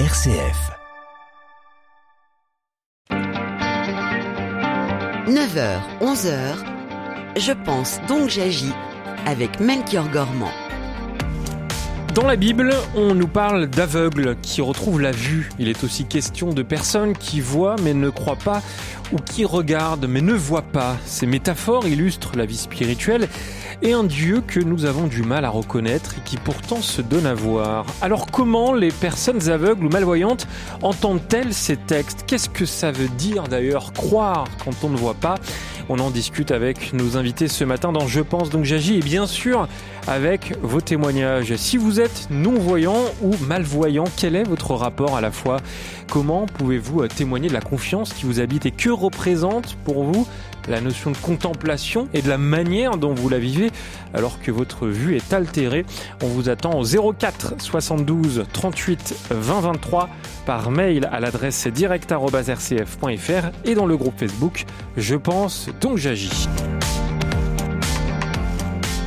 RCF. 9h, 11h, je pense donc j'agis avec Melchior Gormand. Dans la Bible, on nous parle d'aveugles qui retrouvent la vue. Il est aussi question de personnes qui voient mais ne croient pas ou qui regardent mais ne voient pas. Ces métaphores illustrent la vie spirituelle et un Dieu que nous avons du mal à reconnaître et qui pourtant se donne à voir. Alors comment les personnes aveugles ou malvoyantes entendent-elles ces textes? Qu'est-ce que ça veut dire d'ailleurs croire quand on ne voit pas? On en discute avec nos invités ce matin dans Je pense donc j'agis et bien sûr avec vos témoignages. Si vous êtes non-voyant ou malvoyant, quel est votre rapport à la foi? Comment pouvez-vous témoigner de la confiance qui vous habite et que représente pour vous la notion de contemplation et de la manière dont vous la vivez alors que votre vue est altérée. On vous attend au 04 72 38 20 23 par mail à l'adresse direct.rcf.fr et dans le groupe Facebook Je pense donc j'agis.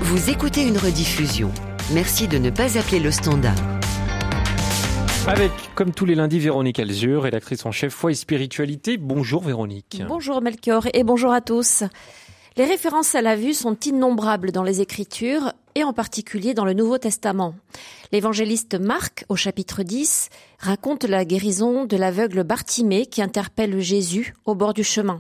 Vous écoutez une rediffusion. Merci de ne pas appeler le standard. Avec, comme tous les lundis, Véronique Alzur, rédactrice en chef foi et spiritualité. Bonjour Véronique. Bonjour Melchior et bonjour à tous. Les références à la vue sont innombrables dans les Écritures et en particulier dans le Nouveau Testament. L'évangéliste Marc, au chapitre 10, raconte la guérison de l'aveugle Bartimée qui interpelle Jésus au bord du chemin.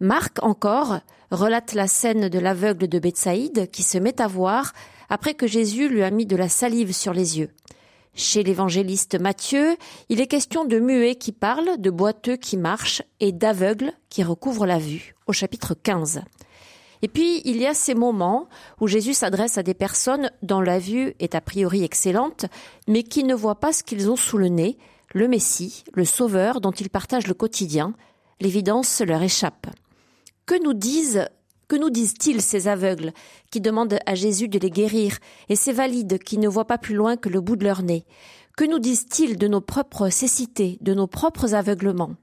Marc encore relate la scène de l'aveugle de Bethsaïde qui se met à voir après que Jésus lui a mis de la salive sur les yeux. Chez l'évangéliste Matthieu, il est question de muets qui parlent, de boiteux qui marchent et d'aveugles qui recouvrent la vue, au chapitre 15. Et puis, il y a ces moments où Jésus s'adresse à des personnes dont la vue est a priori excellente, mais qui ne voient pas ce qu'ils ont sous le nez, le Messie, le Sauveur dont ils partagent le quotidien. L'évidence leur échappe. Que nous disent que nous disent-ils ces aveugles qui demandent à Jésus de les guérir et ces valides qui ne voient pas plus loin que le bout de leur nez? Que nous disent-ils de nos propres cécités, de nos propres aveuglements?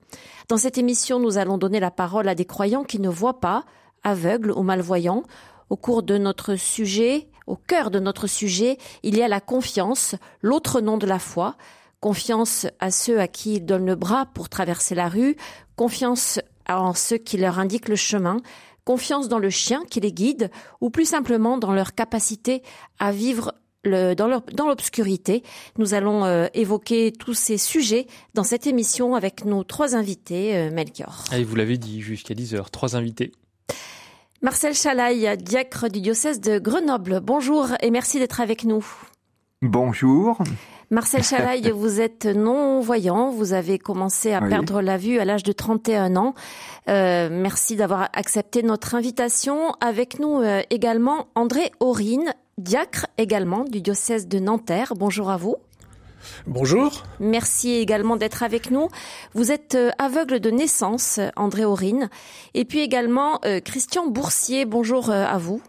Dans cette émission, nous allons donner la parole à des croyants qui ne voient pas, aveugles ou malvoyants. Au cours de notre sujet, au cœur de notre sujet, il y a la confiance, l'autre nom de la foi, confiance à ceux à qui ils donnent le bras pour traverser la rue, confiance en ceux qui leur indiquent le chemin, confiance dans le chien qui les guide, ou plus simplement dans leur capacité à vivre dans l'obscurité. Nous allons euh, évoquer tous ces sujets dans cette émission avec nos trois invités, euh, Melchior. Allez, vous l'avez dit, jusqu'à 10h, trois invités. Marcel Chalaille, diacre du diocèse de Grenoble. Bonjour et merci d'être avec nous. Bonjour. Marcel Chalaille, vous êtes non-voyant, vous avez commencé à perdre la vue à l'âge de 31 ans. Euh, merci d'avoir accepté notre invitation. Avec nous euh, également André Aurine, diacre également du diocèse de Nanterre. Bonjour à vous. Bonjour. Merci également d'être avec nous. Vous êtes euh, aveugle de naissance, André Aurine. Et puis également Christian Boursier. Bonjour à vous.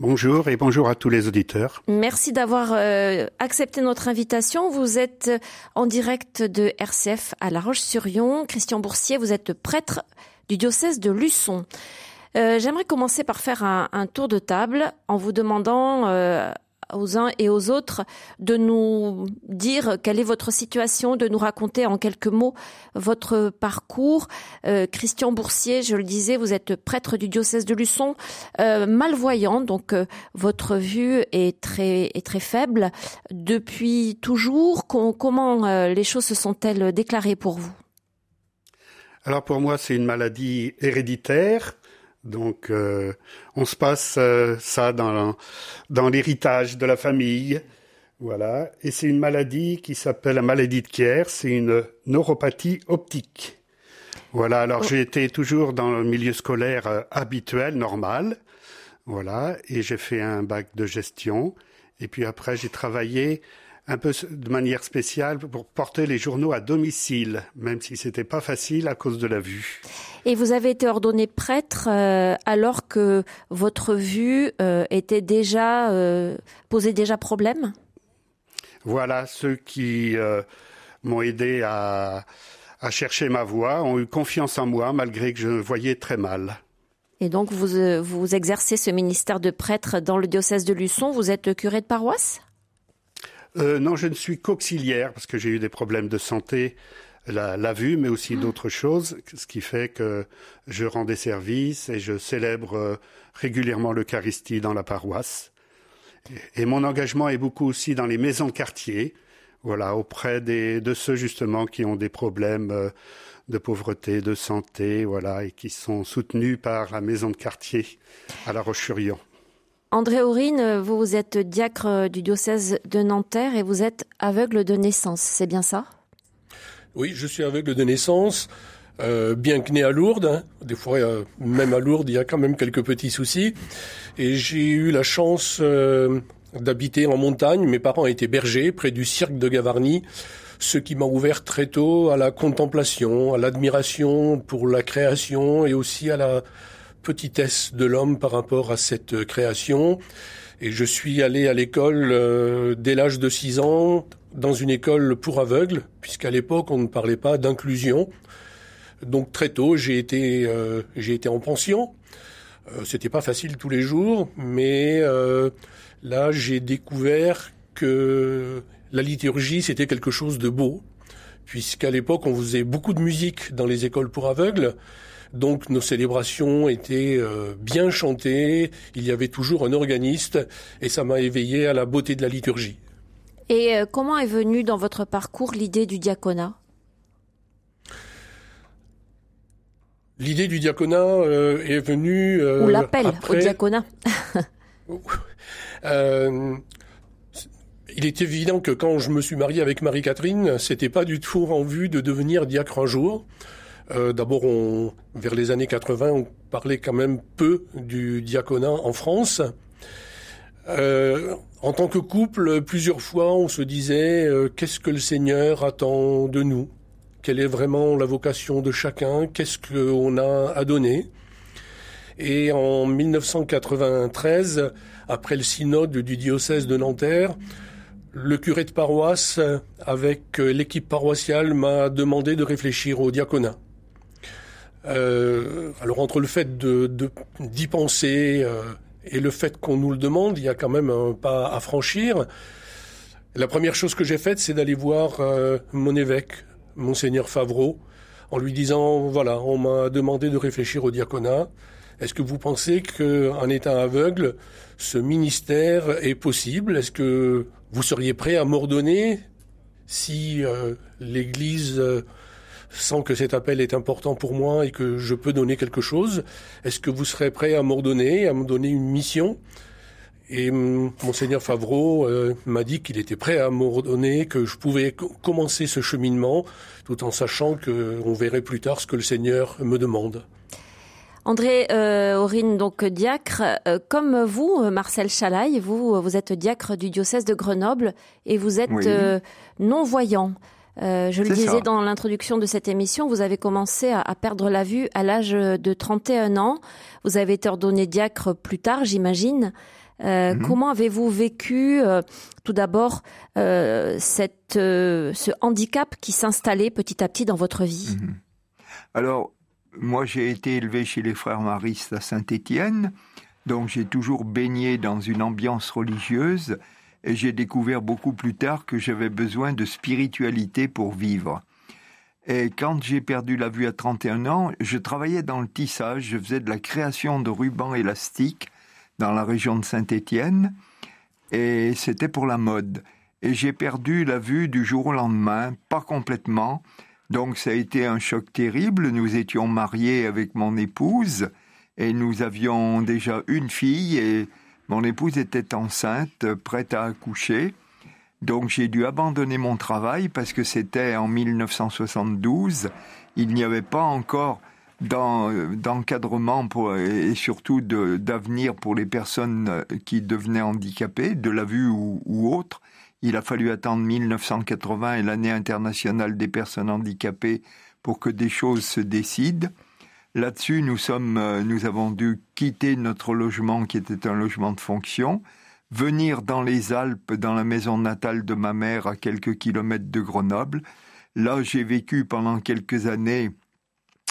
Bonjour et bonjour à tous les auditeurs. Merci d'avoir euh, accepté notre invitation. Vous êtes en direct de RCF à La Roche-sur-Yon. Christian Boursier, vous êtes prêtre du diocèse de Luçon. Euh, j'aimerais commencer par faire un, tour de table en vous demandant euh, aux uns et aux autres de nous dire quelle est votre situation, de nous raconter en quelques mots votre parcours. Euh, Christian Boursier, je le disais, vous êtes prêtre du diocèse de Luçon, euh, malvoyant, donc euh, votre vue est très est très faible depuis toujours. comment les choses se sont-elles déclarées pour vous? Alors pour moi, c'est une maladie héréditaire donc, euh, on se passe euh, ça dans, dans l'héritage de la famille. Voilà. Et c'est une maladie qui s'appelle la maladie de Kier. C'est une neuropathie optique. Voilà. Alors, j'ai été toujours dans le milieu scolaire euh, habituel, normal. Voilà. Et j'ai fait un bac de gestion. Et puis après, j'ai travaillé un peu de manière spéciale pour porter les journaux à domicile, même si c'était pas facile à cause de la vue. Et vous avez été ordonné prêtre euh, alors que votre vue euh, était déjà euh, posait déjà problème? Voilà, ceux qui m'ont aidé à, à chercher ma voie ont eu confiance en moi malgré que je voyais très mal. Et donc vous vous exercez ce ministère de prêtre dans le diocèse de Luçon. Vous êtes curé de paroisse? Euh, Non, je ne suis qu'auxiliaire parce que j'ai eu des problèmes de santé, la, la vue, mais aussi d'autres choses, ce qui fait que je rends des services et je célèbre euh, régulièrement l'Eucharistie dans la paroisse. Et, et mon engagement est beaucoup aussi dans les maisons de quartier, voilà, auprès des, de ceux justement qui ont des problèmes euh, de pauvreté, de santé, voilà, et qui sont soutenus par la maison de quartier à La Roche-sur-Yon. André Aurine, vous êtes diacre du diocèse de Nanterre et vous êtes aveugle de naissance, c'est bien ça? Oui, je suis aveugle de naissance, euh, bien que né à Lourdes. Hein. Des fois, euh, même à Lourdes, il y a quand même quelques petits soucis. Et j'ai eu la chance euh, d'habiter en montagne. Mes parents étaient bergers près du cirque de Gavarnie, ce qui m'a ouvert très tôt à la contemplation, à l'admiration pour la création et aussi à la petitesse de l'homme par rapport à cette création. Et je suis allé à l'école euh, dès l'âge de 6 ans, dans une école pour aveugles, puisqu'à l'époque on ne parlait pas d'inclusion. Donc très tôt, j'ai été, euh, j'ai été en pension. Euh, C'était pas facile tous les jours, mais euh, là j'ai découvert que la liturgie c'était quelque chose de beau, puisqu'à l'époque on faisait beaucoup de musique dans les écoles pour aveugles. Donc nos célébrations étaient euh, bien chantées, il y avait toujours un organiste et ça m'a éveillé à la beauté de la liturgie. Et euh, comment est venue dans votre parcours l'idée du diaconat? L'idée du diaconat euh, est venue Ou l'appel au diaconat il est évident que quand je me suis marié avec Marie-Catherine, c'était pas du tout en vue de devenir diacre un jour. Euh, D'abord, vers les années 80, on parlait quand même peu du diaconat en France. Euh, en tant que couple, plusieurs fois, on se disait euh, qu'est-ce que le Seigneur attend de nous? Quelle est vraiment la vocation de chacun? Qu'est-ce qu'on a à donner? Et en 1993, après le synode du diocèse de Nanterre, le curé de paroisse, avec l'équipe paroissiale, m'a demandé de réfléchir au diaconat. Euh, alors entre le fait de de- d'y penser euh, et le fait qu'on nous le demande, il y a quand même un pas à franchir. La première chose que j'ai faite, c'est d'aller voir euh, mon évêque, monseigneur Favreau, en lui disant voilà, on m'a demandé de réfléchir au diaconat. Est-ce que vous pensez qu'en étant aveugle, ce ministère est possible? Est-ce que vous seriez prêt à m'ordonner si euh, l'Église sent que cet appel est important pour moi et que je peux donner quelque chose Est-ce que vous serez prêt à m'ordonner, à me donner une mission? Et hum, monseigneur Favreau euh, m'a dit qu'il était prêt à m'ordonner, que je pouvais co- commencer ce cheminement, tout en sachant que on verrait plus tard ce que le Seigneur me demande. André euh, Aurine, donc diacre, euh, comme vous, Marcel Chalaille, vous, vous êtes diacre du diocèse de Grenoble et vous êtes Oui. euh, non-voyant. Euh, je le disais ça. dans l'introduction de cette émission, vous avez commencé à, à perdre la vue à l'âge de 31 ans. Vous avez été ordonné diacre plus tard, j'imagine. Euh, Mhm. Comment avez-vous vécu, euh, tout d'abord, cette, ce handicap qui s'installait petit à petit dans votre vie? Mhm. Alors, moi, j'ai été élevé chez les frères maristes à Saint-Étienne, donc j'ai toujours baigné dans une ambiance religieuse, et j'ai découvert beaucoup plus tard que j'avais besoin de spiritualité pour vivre. Et quand j'ai perdu la vue à 31 ans, je travaillais dans le tissage, je faisais de la création de rubans élastiques dans la région de Saint-Étienne, et c'était pour la mode. Et j'ai perdu la vue du jour au lendemain, pas complètement, donc ça a été un choc terrible. Nous étions mariés avec mon épouse et nous avions déjà une fille et mon épouse était enceinte, prête à accoucher. Donc j'ai dû abandonner mon travail parce que c'était en 1972. Il n'y avait pas encore d'en- d'encadrement et surtout d'avenir pour les personnes qui devenaient handicapées, de la vue ou, ou autre. Il a fallu attendre 1980 et l'année internationale des personnes handicapées pour que des choses se décident. Là-dessus, nous sommes, euh, nous avons dû quitter notre logement qui était un logement de fonction, venir dans les Alpes, dans la maison natale de ma mère à quelques kilomètres de Grenoble. Là, j'ai vécu pendant quelques années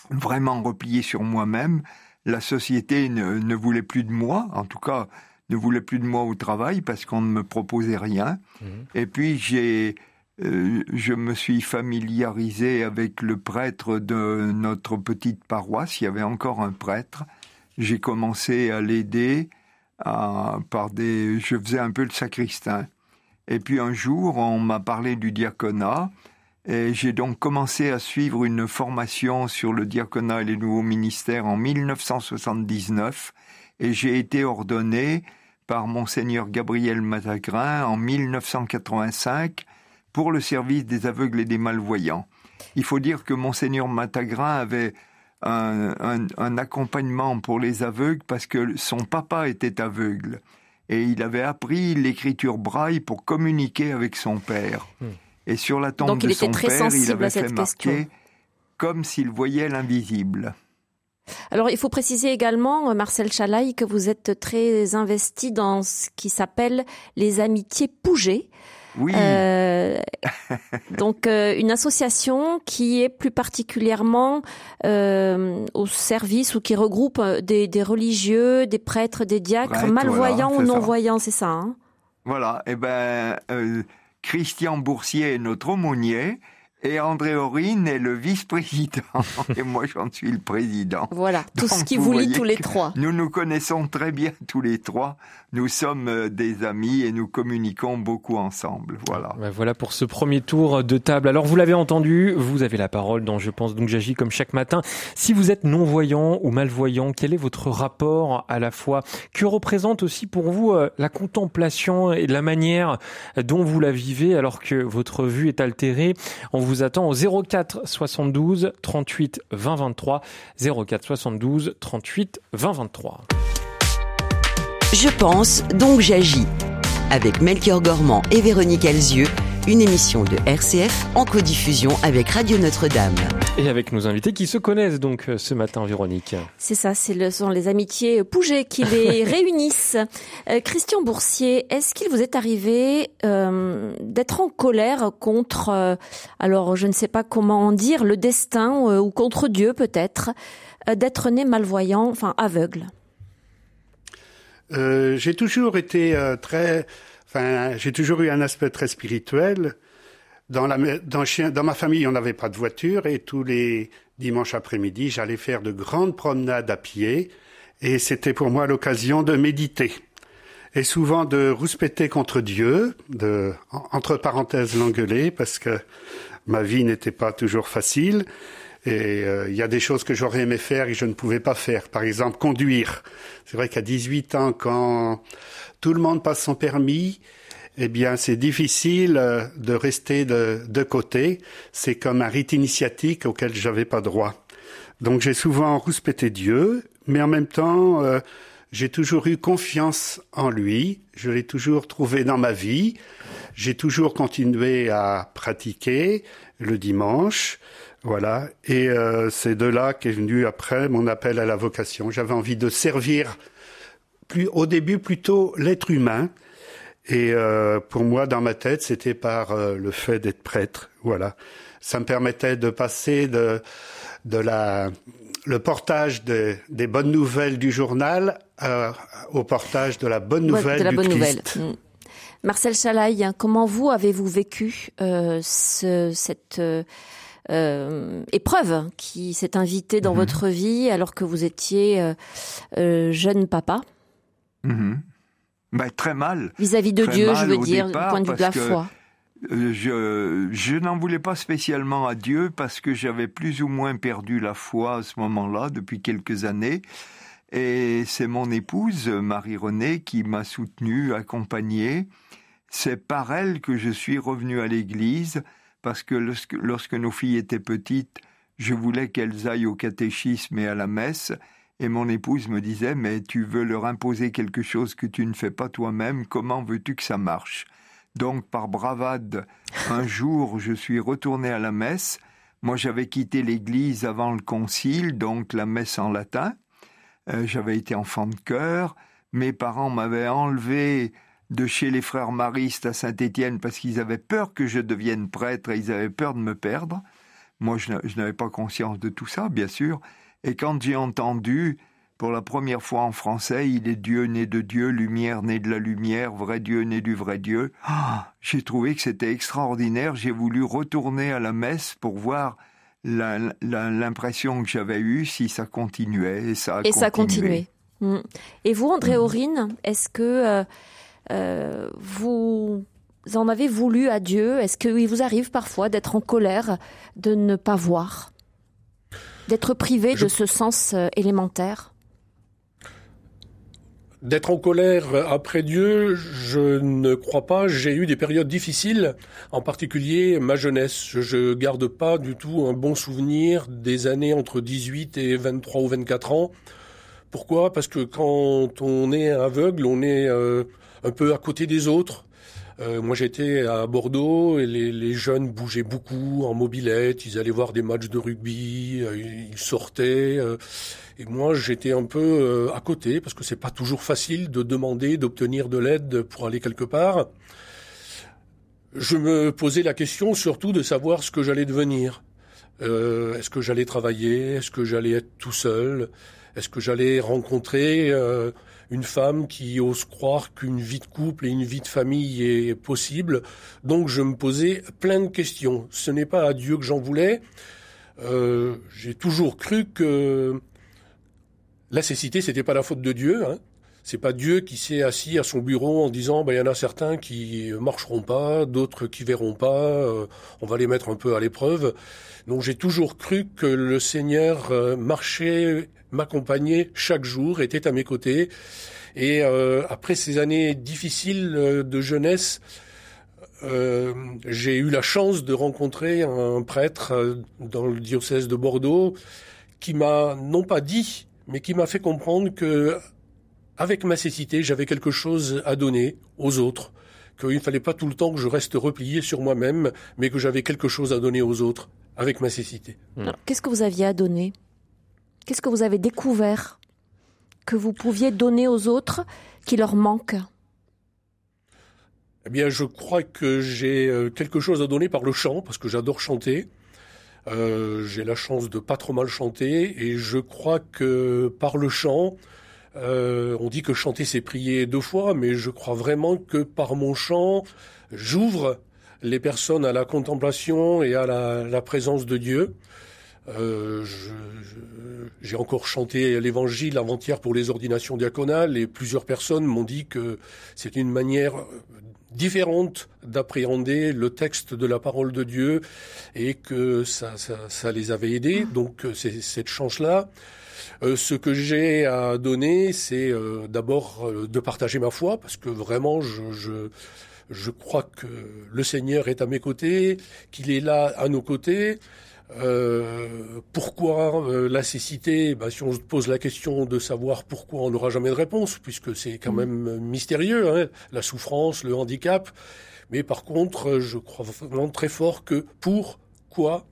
vraiment replié sur moi-même. La société ne, ne voulait plus de moi, en tout cas ne voulait plus de moi au travail parce qu'on ne me proposait rien. Mmh. Et puis j'ai, euh, je me suis familiarisé avec le prêtre de notre petite paroisse. Il y avait encore un prêtre. J'ai commencé à l'aider par des, je faisais un peu le sacristain. Et puis un jour, on m'a parlé du diaconat. Et j'ai donc commencé à suivre une formation sur le diaconat et les nouveaux ministères en 1979 et j'ai été ordonné par monseigneur Gabriel Matagrin en 1985 pour le service des aveugles et des malvoyants. Il faut dire que monseigneur Matagrin avait un, un, accompagnement pour les aveugles parce que son papa était aveugle et il avait appris l'écriture braille pour communiquer avec son père. Hmm. Et sur la tombe de son père, il avait fait marquer comme s'il voyait l'invisible. Alors, il faut préciser également, euh, Marcel Chalaï, que vous êtes très investi dans ce qui s'appelle les amitiés Pouget. Oui. Euh, donc euh, une association qui est plus particulièrement au service ou qui regroupe des, religieux, des prêtres, des diacres, malvoyants ou non-voyants, c'est ça hein? Voilà. Eh ben, Christian Boursier est notre aumônier. Et André Aurine est le vice-président et moi j'en suis le président. Voilà, tout ce qui vous lie tous les trois. Nous nous connaissons très bien tous les trois. Nous sommes euh, des amis et nous communiquons beaucoup ensemble. Voilà. Voilà pour ce premier tour de table. Alors vous l'avez entendu, vous avez la parole dans Je pense donc j'agis comme chaque matin. Si vous êtes non-voyant ou malvoyant, quel est votre rapport à la foi? Que représente aussi pour vous euh, la contemplation et la manière dont vous la vivez alors que votre vue est altérée? On vous attend au 04 72 38 20 23. 04 72 38 20 23. Je pense, donc j'agis. Avec Melchior Gormand et Véronique Alzieux, une émission de RCF en codiffusion avec Radio Notre-Dame. Et avec nos invités qui se connaissent donc euh, ce matin, Véronique. C'est ça, ce sont les amitiés Pouget qui les réunissent. Euh, Christian Boursier, est-ce qu'il vous est arrivé euh, d'être en colère contre, alors je ne sais pas comment dire, le destin ou contre Dieu peut-être, d'être né malvoyant, enfin aveugle? Euh, j'ai toujours été euh, très, enfin, j'ai toujours eu un aspect très spirituel. Dans, la, dans, dans ma famille, on n'avait pas de voiture et tous les dimanches après-midi, j'allais faire de grandes promenades à pied et c'était pour moi l'occasion de méditer et souvent de rouspéter contre Dieu, de entre parenthèses l'engueuler parce que ma vie n'était pas toujours facile et euh, il y a des choses que j'aurais aimé faire et je ne pouvais pas faire. Par exemple, conduire. C'est vrai qu'à 18 ans, quand tout le monde passe son permis, eh bien, c'est difficile euh, de rester de, de côté. C'est comme un rite initiatique auquel j'avais pas droit. Donc, j'ai souvent rouspété Dieu, mais en même temps, euh, j'ai toujours eu confiance en lui. Je l'ai toujours trouvé dans ma vie. J'ai toujours continué à pratiquer le dimanche. Voilà. Et euh, c'est de là qu'est venu après mon appel à la vocation. J'avais envie de servir plus, au début plutôt l'être humain. Et euh, pour moi, dans ma tête, c'était par euh, le fait d'être prêtre. Voilà. Ça me permettait de passer de, de la, le portage de, des bonnes nouvelles du journal au portage de la bonne nouvelle de la du bonne Christ. Nouvelle. Mm. Marcel Chalaï, comment vous avez-vous vécu ce, cette euh, épreuve qui s'est invitée dans mhm. votre vie alors que vous étiez euh, euh, jeune papa ben, Très mal. Vis-à-vis de Dieu, je veux dire, du point de vue de la foi. Je, je n'en voulais pas spécialement à Dieu parce que j'avais plus ou moins perdu la foi à ce moment-là depuis quelques années. Et c'est mon épouse, Marie-Renée, qui m'a soutenu, accompagné. C'est par elle que je suis revenu à l'église parce que lorsque, nos filles étaient petites, je voulais qu'elles aillent au catéchisme et à la messe, et mon épouse me disait Mais tu veux leur imposer quelque chose que tu ne fais pas toi-même, comment veux-tu que ça marche? Donc, par bravade, un jour, je suis retourné à la messe. Moi, j'avais quitté l'église avant le concile, donc la messe en latin. Euh, j'avais été enfant de cœur. Mes parents m'avaient enlevé de chez les frères maristes à Saint-Étienne parce qu'ils avaient peur que je devienne prêtre et ils avaient peur de me perdre. Moi, je n'avais pas conscience de tout ça, bien sûr. Et quand j'ai entendu pour la première fois en français, il est Dieu né de Dieu, lumière né de la lumière, vrai Dieu né du vrai Dieu. Ah, j'ai trouvé que c'était extraordinaire. J'ai voulu retourner à la messe pour voir l'impression que j'avais eue si ça continuait. Et ça a et Ça continuait. Mm. Et vous, André mm. Aurine, est-ce que euh, euh, vous en avez voulu à Dieu Est-ce qu'il vous arrive parfois d'être en colère, de ne pas voir, d'être privé de ce sens euh, élémentaire? D'être en colère après Dieu, je ne crois pas. J'ai eu des périodes difficiles, en particulier ma jeunesse. Je garde pas du tout un bon souvenir des années entre 18 et 23 ou 24 ans. Pourquoi? Parce que quand on est aveugle, on est euh, un peu à côté des autres. Euh, moi, j'étais à Bordeaux et les, jeunes bougeaient beaucoup en mobilette. Ils allaient voir des matchs de rugby, euh, ils sortaient. Euh, et moi, j'étais un peu à côté parce que c'est pas toujours facile de demander, d'obtenir de l'aide pour aller quelque part. Je me posais la question surtout de savoir ce que j'allais devenir. Est-ce que j'allais travailler? Est-ce que j'allais être tout seul? Est-ce que j'allais rencontrer une femme qui ose croire qu'une vie de couple et une vie de famille est possible. Donc je me posais plein de questions. Ce n'est pas à Dieu que j'en voulais. Euh, j'ai toujours cru que la cécité, c'était pas la faute de Dieu. Hein. C'est pas Dieu qui s'est assis à son bureau en disant ben il y en a certains qui marcheront pas, d'autres qui verront pas, euh, on va les mettre un peu à l'épreuve. Donc j'ai toujours cru que le Seigneur euh, marchait m'accompagnait chaque jour, était à mes côtés. Et euh, après ces années difficiles euh, de jeunesse, euh, j'ai eu la chance de rencontrer un prêtre dans le diocèse de Bordeaux qui m'a non pas dit, mais qui m'a fait comprendre que avec ma cécité, j'avais quelque chose à donner aux autres, qu'il ne fallait pas tout le temps que je reste replié sur moi-même, mais que j'avais quelque chose à donner aux autres avec ma cécité. Qu'est-ce que vous aviez à donner? Qu'est-ce que vous avez découvert que vous pouviez donner aux autres qui leur manque? Eh bien, je crois que j'ai euh, quelque chose à donner par le chant, parce que j'adore chanter. Euh, j'ai la chance de pas trop mal chanter, et je crois que par le chant, euh, on dit que chanter c'est prier deux fois, mais je crois vraiment que par mon chant, j'ouvre les personnes à la contemplation et à la présence de Dieu. Euh, j'ai encore chanté l'évangile avant-hier pour les ordinations diaconales et plusieurs personnes m'ont dit que c'est une manière différente d'appréhender le texte de la parole de Dieu et que ça, ça, ça les avait aidés. Donc euh, c'est cette chance-là. Euh, ce que j'ai à donner, c'est euh, d'abord de partager ma foi, parce que vraiment, je, je, je crois que le Seigneur est à mes côtés, qu'il est là à nos côtés. Euh, pourquoi euh, la cécité bah, Si on se pose la question de savoir pourquoi, on n'aura jamais de réponse, puisque c'est quand mm. même mystérieux, hein, la souffrance, le handicap. Mais par contre, je crois vraiment très fort que pourquoi?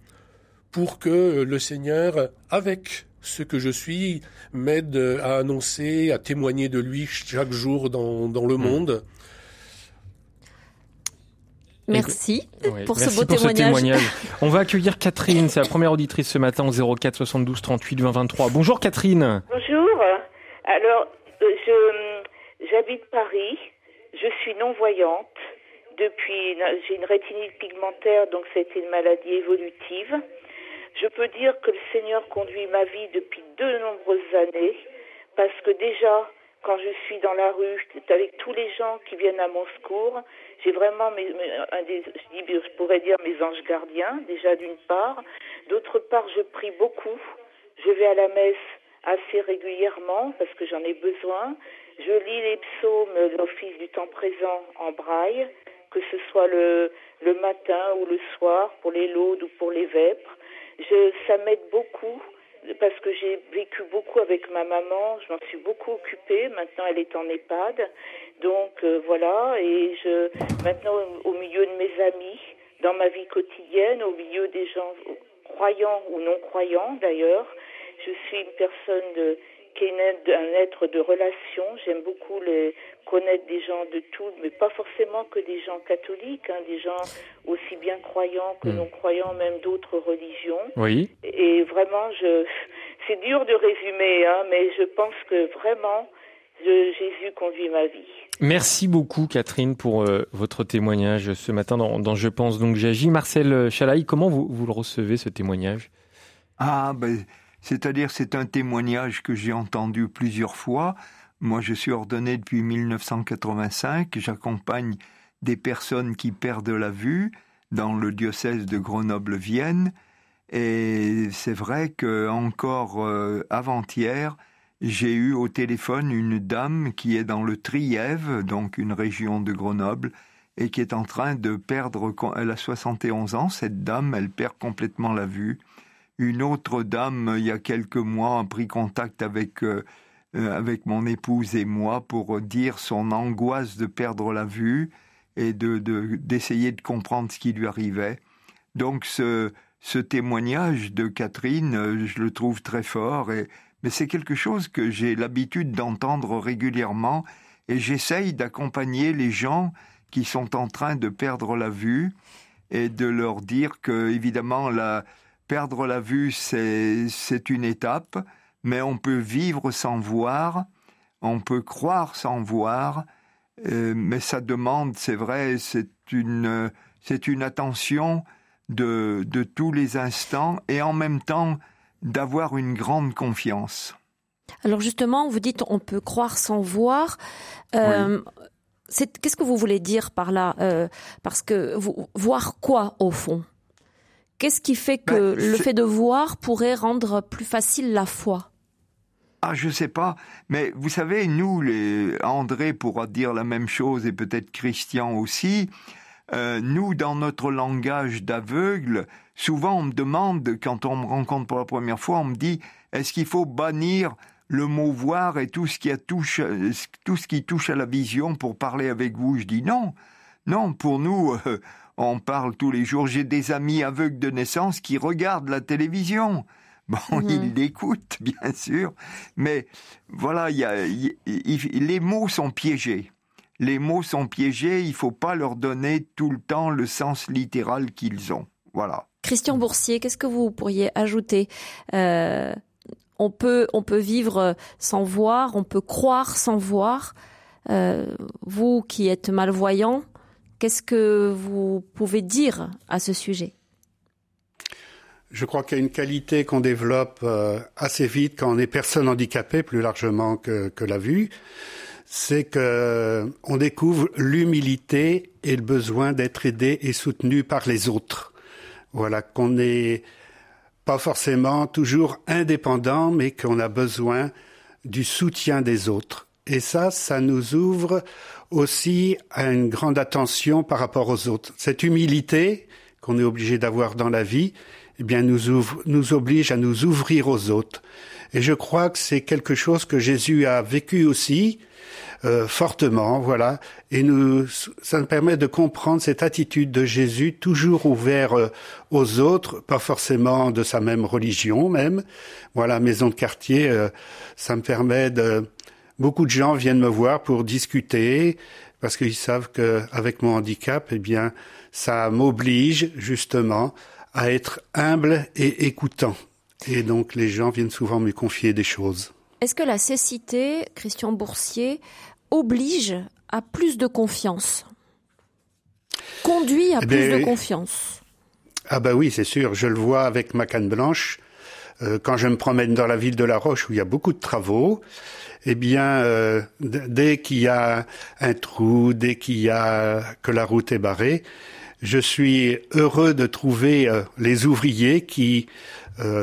Pour que le Seigneur, avec ce que je suis, m'aide à annoncer, à témoigner de lui chaque jour dans, dans le mm. monde. Merci pour ce beau témoignage. On va accueillir Catherine, c'est la première auditrice ce matin au 04 72 38 20 23. Bonjour Catherine. Bonjour. Alors, euh, je j'habite Paris. Je suis non-voyante. Depuis, j'ai une rétinite pigmentaire, donc c'était une maladie évolutive. Je peux dire que le Seigneur conduit ma vie depuis de nombreuses années, parce que déjà, quand je suis dans la rue, avec tous les gens qui viennent à mon secours, j'ai vraiment mes, un des, je, pourrais dire mes anges gardiens, déjà d'une part. D'autre part, je prie beaucoup. Je vais à la messe assez régulièrement parce que j'en ai besoin. Je lis les psaumes, l'office du temps présent en braille, que ce soit le, le matin ou le soir pour les laudes ou pour les vêpres. Je, ça m'aide beaucoup parce que j'ai vécu beaucoup avec ma maman, je m'en suis beaucoup occupée. Maintenant, elle est en EHPAD, donc euh, voilà. Et je maintenant au milieu de mes amis, dans ma vie quotidienne, au milieu des gens croyants ou non croyants d'ailleurs, je suis une personne de, qui est un être de relation. J'aime beaucoup les, connaître des gens de tout, mais pas forcément que des gens catholiques, hein, des gens aussi bien croyants que hmm. non croyants, même d'autres religions. Oui. Et vraiment, je, c'est dur de résumer, hein, mais je pense que vraiment, Jésus conduit ma vie. Merci beaucoup Catherine pour euh, votre témoignage ce matin dans, Je pense donc j'agis. Marcel Chalaï, comment vous, vous, le recevez ce témoignage? Ah ben, c'est-à-dire c'est un témoignage que j'ai entendu plusieurs fois. Moi je suis ordonné depuis 1985, j'accompagne des personnes qui perdent la vue dans le diocèse de Grenoble-Vienne et c'est vrai que encore euh, avant-hier, j'ai eu au téléphone une dame qui est dans le Trièves, donc une région de Grenoble, et qui est en train de perdre, elle a 71 ans, cette dame, elle perd complètement la vue. Une autre dame, il y a quelques mois, a pris contact avec, euh, euh, avec mon épouse et moi pour dire son angoisse de perdre la vue et de, d'essayer de comprendre ce qui lui arrivait. Donc ce, témoignage de Catherine, euh, je le trouve très fort et mais c'est quelque chose que j'ai l'habitude d'entendre régulièrement et j'essaye d'accompagner les gens qui sont en train de perdre la vue et de leur dire que évidemment la perdre la vue c'est une étape mais on peut vivre sans voir on peut croire sans voir euh, mais ça demande c'est vrai c'est une c'est une attention de de tous les instants et en même temps d'avoir une grande confiance. Alors justement, vous dites on peut croire sans voir. Euh, Qu'est-ce que vous voulez dire par là euh, Parce que vous, voir quoi au fond? Qu'est-ce qui fait que ben, le fait de voir pourrait rendre plus facile la foi? Ah, je sais pas, mais vous savez, nous, les André pourra dire la même chose et peut-être Christian aussi. Euh, nous, dans notre langage d'aveugle, souvent on me demande, quand on me rencontre pour la première fois, on me dit, est-ce qu'il faut bannir le mot voir et tout ce qui touche, tout ce qui touche à la vision pour parler avec vous? Je dis non, non, pour nous, euh, on parle tous les jours. J'ai des amis aveugles de naissance qui regardent la télévision. Bon, ils l'écoutent, bien sûr, mais voilà, y a, les mots sont piégés les mots sont piégés, il faut pas leur donner tout le temps le sens littéral qu'ils ont. Voilà. Christian Boursier, qu'est-ce que vous pourriez ajouter? Euh, on, peut, on peut vivre sans voir, on peut croire sans voir. Euh, vous qui êtes malvoyant, qu'est-ce que vous pouvez dire à ce sujet? Je crois qu'il y a une qualité qu'on développe euh, assez vite quand on est personne handicapée, plus largement que, que la vue, c'est que on découvre l'humilité et le besoin d'être aidé et soutenu par les autres. Voilà, qu'on n'est pas forcément toujours indépendant, mais qu'on a besoin du soutien des autres. Et ça, ça nous ouvre aussi à une grande attention par rapport aux autres. Cette humilité qu'on est obligé d'avoir dans la vie, eh bien, nous, ouvre, nous oblige à nous ouvrir aux autres. Et je crois que c'est quelque chose que Jésus a vécu aussi, euh, fortement, voilà. Et nous, ça nous permet de comprendre cette attitude de Jésus, toujours ouvert euh, aux autres, pas forcément de sa même religion même. Voilà, maison de quartier, euh, ça me permet de. Beaucoup de gens viennent me voir pour discuter parce qu'ils savent que avec mon handicap, eh bien, ça m'oblige justement à être humble et écoutant. Et donc les gens viennent souvent me confier des choses. Est-ce que la cécité, Christian Boursier, oblige à plus de confiance? Conduit à eh plus de confiance? Ah bah oui, c'est sûr. Je le vois avec ma canne blanche. Euh, quand je me promène dans la ville de La Roche où il y a beaucoup de travaux, eh bien, euh, dès qu'il y a un trou, dès qu'il y a que la route est barrée, je suis heureux de trouver euh, les ouvriers qui,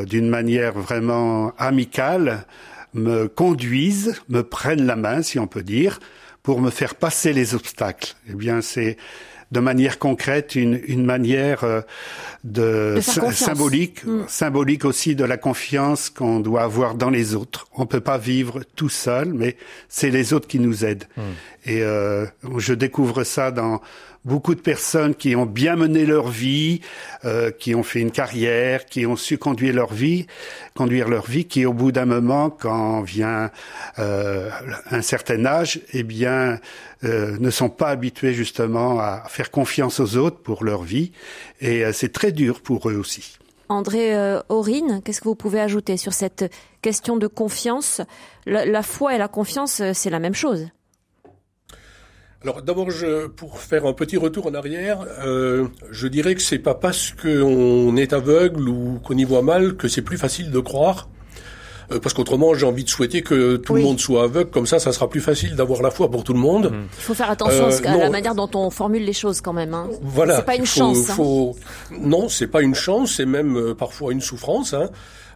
d'une manière vraiment amicale, me conduisent, me prennent la main, si on peut dire, pour me faire passer les obstacles. Eh bien, c'est de manière concrète une, une manière euh, de, symbolique, mm. symbolique aussi de la confiance qu'on doit avoir dans les autres. On peut pas vivre tout seul, mais c'est les autres qui nous aident. Mm. Et euh, je découvre ça dans beaucoup de personnes qui ont bien mené leur vie, euh, qui ont fait une carrière, qui ont su conduire leur vie, conduire leur vie, qui au bout d'un moment, quand vient euh, un certain âge, eh bien, euh, ne sont pas habitués justement à faire confiance aux autres pour leur vie, et euh, c'est très dur pour eux aussi. André euh, Aurine, qu'est-ce que vous pouvez ajouter sur cette question de confiance? La, foi et la confiance, euh, c'est la même chose. Alors d'abord, pour faire un petit retour en arrière, euh, je dirais que c'est pas parce qu'on est aveugle ou qu'on y voit mal que c'est plus facile de croire. Euh, parce qu'autrement, j'ai envie de souhaiter que tout le monde soit aveugle, comme ça, ça sera plus facile d'avoir la foi pour tout le monde. Il faut faire attention euh, à la manière dont on formule les choses quand même. Hein. Voilà. C'est pas une chance. Hein. Faut... Non, c'est pas une chance, c'est même euh, parfois une souffrance. Hein.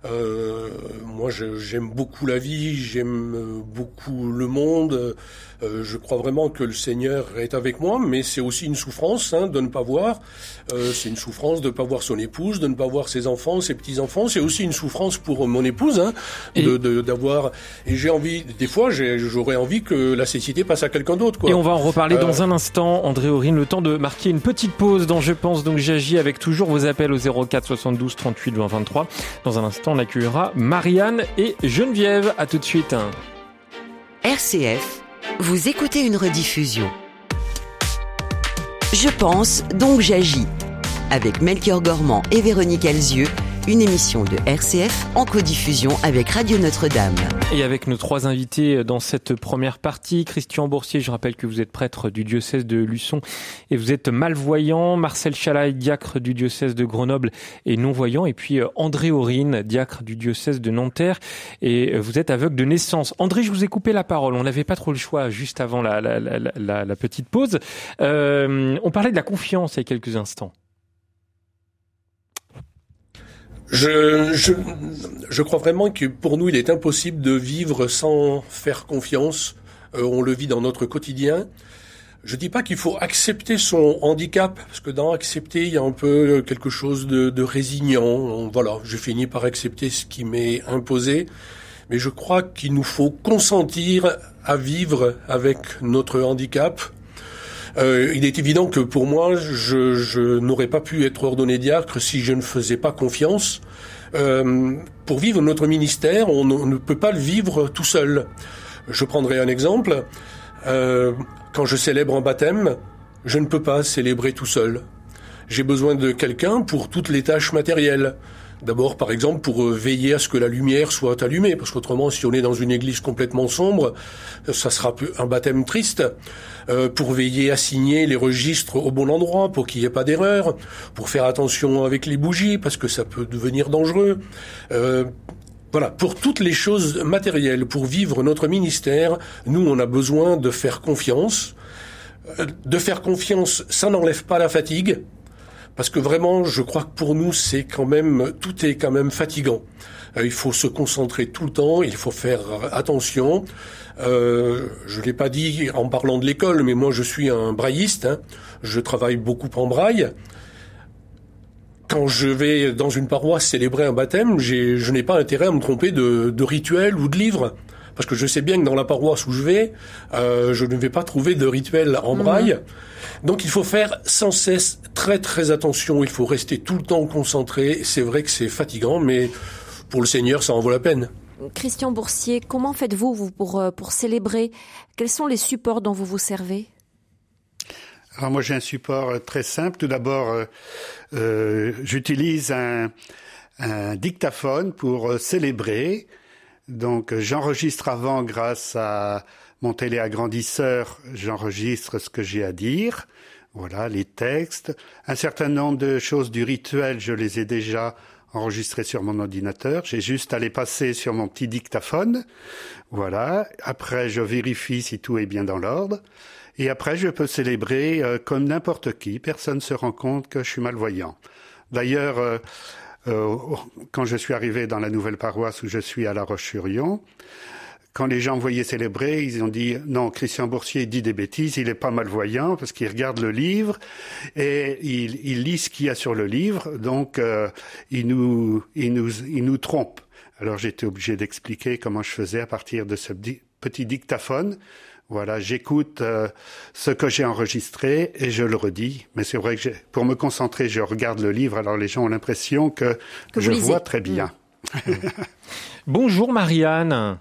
Euh, moi, j'aime beaucoup la vie, j'aime euh, beaucoup le monde. Euh, je crois vraiment que le Seigneur est avec moi, mais c'est aussi une souffrance hein, de ne pas voir. Euh, c'est une souffrance de ne pas voir son épouse, de ne pas voir ses enfants, ses petits enfants. C'est aussi une souffrance pour mon épouse hein, de d'avoir. Et j'ai envie, des fois, j'aurais envie que la cécité passe à quelqu'un d'autre. Et on va en reparler dans un instant, André Aurine. Le temps de marquer une petite pause dans Je pense donc j'agis avec toujours vos appels au 04 72 38 20 23. Dans un instant on accueillera Marianne et Geneviève. À tout de suite. RCF, vous écoutez une rediffusion. Je pense, donc j'agis. Avec Melchior Gormand et Véronique Alzieux une émission de RCF en codiffusion avec Radio Notre-Dame. Et avec nos trois invités dans cette première partie, Christian Boursier, je rappelle que vous êtes prêtre du diocèse de Luçon et vous êtes malvoyant, Marcel Chalaï, diacre du diocèse de Grenoble et non-voyant, et puis euh, André Aurine, diacre du diocèse de Nanterre, et vous êtes aveugle de naissance. André, je vous ai coupé la parole, on n'avait pas trop le choix juste avant la, la petite pause. Euh, on parlait de la confiance il y a quelques instants. Je, je, crois vraiment que pour nous, il est impossible de vivre sans faire confiance. Euh, on le vit dans notre quotidien. Je dis pas qu'il faut accepter son handicap, parce que dans accepter, il y a un peu quelque chose de, de résignant. Voilà, je finis par accepter ce qui m'est imposé. Mais je crois qu'il nous faut consentir à vivre avec notre handicap, euh, il est évident que pour moi, je, je n'aurais pas pu être ordonné diacre si je ne faisais pas confiance. Euh, pour vivre notre ministère, on, ne peut pas le vivre tout seul. Je prendrai un exemple. Euh, quand je célèbre un baptême, je ne peux pas célébrer tout seul. J'ai besoin de quelqu'un pour toutes les tâches matérielles. D'abord, par exemple, pour euh, veiller à ce que la lumière soit allumée, parce qu'autrement, si on est dans une église complètement sombre, ça sera un baptême triste. Euh, pour veiller à signer les registres au bon endroit, pour qu'il n'y ait pas d'erreur, pour faire attention avec les bougies, parce que ça peut devenir dangereux. Euh, voilà, pour toutes les choses matérielles, pour vivre notre ministère, nous, on a besoin de faire confiance. De faire confiance, ça n'enlève pas la fatigue, parce que vraiment, je crois que pour nous, c'est quand même, tout est quand même fatigant. Euh, il faut se concentrer tout le temps, il faut faire attention. Euh, je l'ai pas dit en parlant de l'école, mais moi je suis un brailliste. Hein. Je travaille beaucoup en braille. Quand je vais dans une paroisse célébrer un baptême, je n'ai pas intérêt à me tromper de, de rituel ou de livre parce que je sais bien que dans la paroisse où je vais, euh, je ne vais pas trouver de rituel en mhm. braille. Donc il faut faire sans cesse très très attention, il faut rester tout le temps concentré. C'est vrai que c'est fatigant, mais pour le Seigneur, ça en vaut la peine. Christian Boursier, comment faites-vous vous, pour, euh, pour célébrer? Quels sont les supports dont vous vous servez? Alors moi j'ai un support euh, très simple. Tout d'abord, euh, j'utilise un, un, dictaphone pour célébrer. Donc j'enregistre avant grâce à mon téléagrandisseur, j'enregistre ce que j'ai à dire. Voilà, les textes. Un certain nombre de choses du rituel, je les ai déjà enregistrées sur mon ordinateur. J'ai juste à les passer sur mon petit dictaphone. Voilà. Après, je vérifie si tout est bien dans l'ordre. Et après, je peux célébrer euh, comme n'importe qui. Personne ne se rend compte que je suis malvoyant. D'ailleurs, euh, euh, quand je suis arrivé dans la nouvelle paroisse où je suis à La Roche-sur-Yon, quand les gens voyaient célébrer, ils ont dit non, Christian Boursier dit des bêtises, il est pas malvoyant parce qu'il regarde le livre et il, il, lit ce qu'il y a sur le livre, donc euh, il, nous, il, nous, il nous trompe. Alors j'étais obligé d'expliquer comment je faisais à partir de ce petit dictaphone. Voilà, j'écoute euh, ce que j'ai enregistré et je le redis. Mais c'est vrai que pour me concentrer, je regarde le livre. Alors les gens ont l'impression que, je vois très bien. Bonjour Marianne.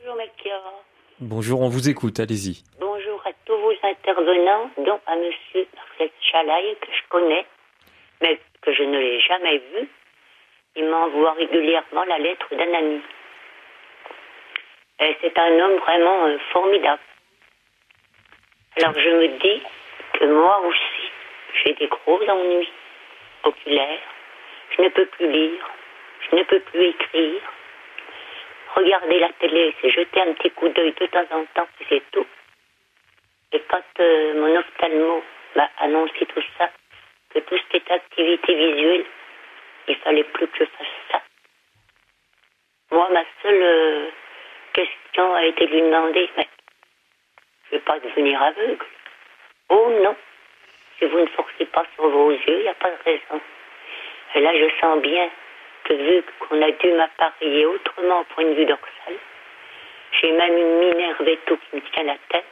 Bonjour Melchior. Bonjour, on vous écoute, allez-y. Bonjour à tous vos intervenants, dont à Monsieur Marcel Chalaï, que je connais, mais que je ne l'ai jamais vu. Il m'envoie régulièrement la lettre d'un ami. Et c'est un homme vraiment euh, formidable. Alors je me dis que moi aussi, j'ai des gros ennuis oculaires. Je ne peux plus lire, je ne peux plus écrire. Regarder la télé, c'est jeter un petit coup d'œil de temps en temps, c'est tout. Et quand euh, mon ophtalmo m'a annoncé tout ça, que tout ce qui est activité visuelle, il fallait plus que je fasse ça. Moi, ma seule euh, question a été de lui demander, mais je ne vais pas devenir aveugle. Oh non, si vous ne forcez pas sur vos yeux, il n'y a pas de raison. Et là, je sens bien que vu qu'on a dû m'appareiller autrement au point de vue dorsal, j'ai même une mine tout qui me tient la tête.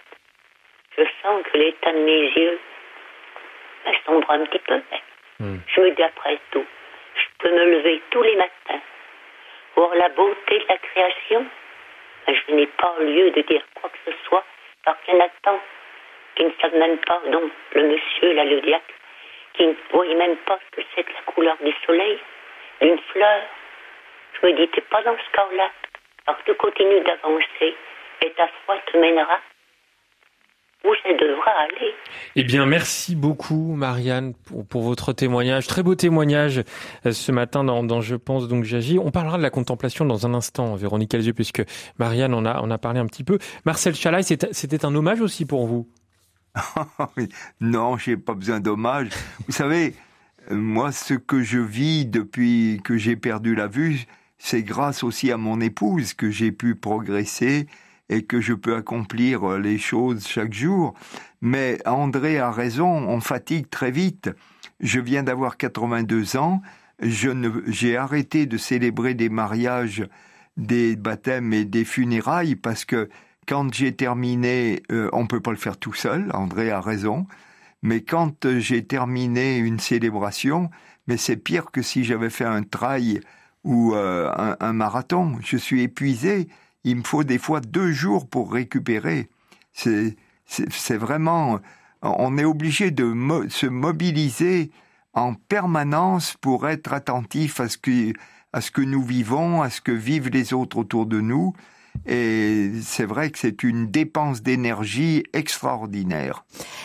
Je sens que l'état de mes yeux sombre un petit peu. Hmm. Je me dis après tout, je peux me lever tous les matins, voir la beauté de la création. Je n'ai pas lieu de dire quoi que ce soit, parce qu'il y qui ne savent même pas, donc le monsieur, là, le qui ne voient même pas ce que c'est la couleur du soleil, d'une fleur. Je me dis, t'es pas dans ce cas-là, alors tu continues d'avancer et ta foi te mènera où ça devra aller. Eh bien, merci beaucoup, Marianne, pour, pour votre témoignage. Très beau témoignage euh, ce matin dans, dans Je pense donc j'agis. On parlera de la contemplation dans un instant, Véronique Alzieux, puisque Marianne en a, en a parlé un petit peu. Marcel Chalaï, c'était un hommage aussi pour vous. non, j'ai pas besoin d'hommage. Vous savez, moi, ce que je vis depuis que j'ai perdu la vue, c'est grâce aussi à mon épouse que j'ai pu progresser et que je peux accomplir euh, les choses chaque jour. Mais André a raison, on fatigue très vite. Je viens d'avoir 82 ans, ne, j'ai arrêté de célébrer des mariages, des baptêmes et des funérailles parce que quand j'ai terminé, euh, on peut pas le faire tout seul, André a raison, mais quand euh, j'ai terminé une célébration, mais c'est pire que si j'avais fait un trail ou euh, un marathon. Je suis épuisé. Il me faut des fois deux jours pour récupérer. C'est, vraiment, on est obligé de se mobiliser en permanence pour être attentif à ce que nous vivons, à ce que vivent les autres autour de nous. Et c'est vrai que c'est une dépense d'énergie extraordinaire.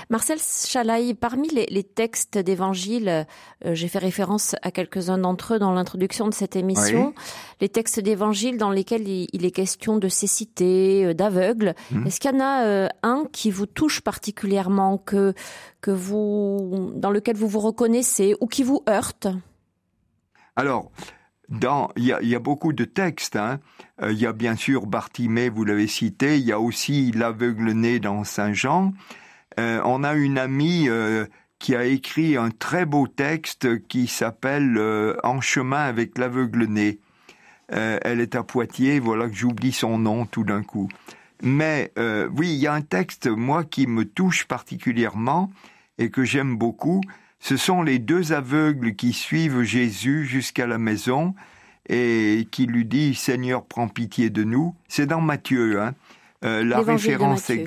Marcel Chalaï, parmi les, les textes d'évangile, euh, j'ai fait référence à quelques-uns d'entre eux dans l'introduction de cette émission, Oui. les textes d'évangile dans lesquels il, il est question de cécité, euh, d'aveugle. Mhm. Est-ce qu'il y en a euh, un qui vous touche particulièrement, que, que vous, dans lequel vous vous reconnaissez ou qui vous heurte? Alors, dans, il y a, beaucoup de textes. Hein. Euh, Il y a bien sûr Bartimée, vous l'avez cité. Il y a aussi l'aveugle-né dans Saint Jean. Euh, on a une amie euh, qui a écrit un très beau texte qui s'appelle En chemin avec l'aveugle-né. Euh, elle est à Poitiers. Voilà que j'oublie son nom tout d'un coup. Mais oui, il y a un texte, moi, qui me touche particulièrement et que j'aime beaucoup. Ce sont les deux aveugles qui suivent Jésus jusqu'à la maison et qui lui dit Seigneur, prends pitié de nous. C'est dans Matthieu. Hein. Euh, la référence Matthieu.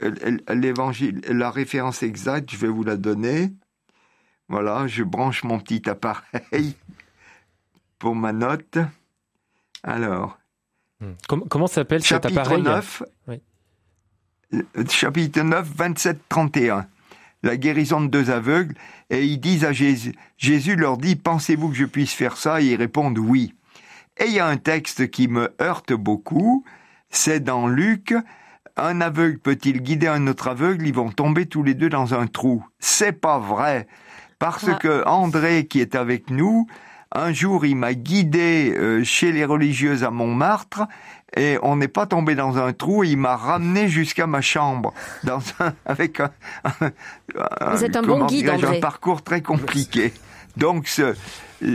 ex- l'évangile, la référence exacte, je vais vous la donner. Voilà, je branche mon petit appareil pour ma note. Alors, Com- comment s'appelle cet chapitre appareil? 9, Oui. euh, chapitre 9, 27, 31. La guérison de deux aveugles. Et ils disent à Jésus, Jésus leur dit, pensez-vous que je puisse faire ça? Et ils répondent oui. Et il y a un texte qui me heurte beaucoup. C'est dans Luc. Un aveugle peut-il guider un autre aveugle? Ils vont tomber tous les deux dans un trou. C'est pas vrai. Parce Ah. que André, qui est avec nous, un jour, il m'a guidé euh, chez les religieuses à Montmartre et on n'est pas tombé dans un trou. Il m'a ramené jusqu'à ma chambre dans un, avec un, un- Vous êtes un bon guide. Un parcours très compliqué. Donc, ce-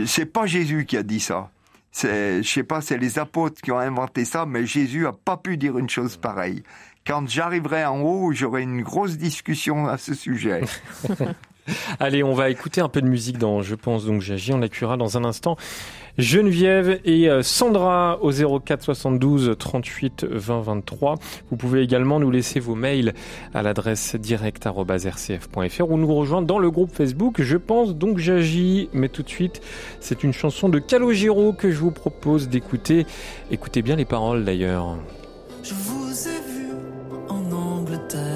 c'est pas Jésus qui a dit ça. C'est, je sais pas, c'est les apôtres qui ont inventé ça, mais Jésus a pas pu dire une chose pareille. Quand j'arriverai en haut, j'aurai une grosse discussion à ce sujet. Allez, on va écouter un peu de musique dans Je pense donc j'agis. On accueillera dans un instant Geneviève et euh, Sandra au 04 72 38 20 23. Vous pouvez également nous laisser vos mails à l'adresse direct@rcf.fr ou nous rejoindre dans le groupe Facebook Je pense donc j'agis. Mais tout de suite, c'est une chanson de Calogero que je vous propose d'écouter. Écoutez bien les paroles d'ailleurs. Je vous ai vu en Angleterre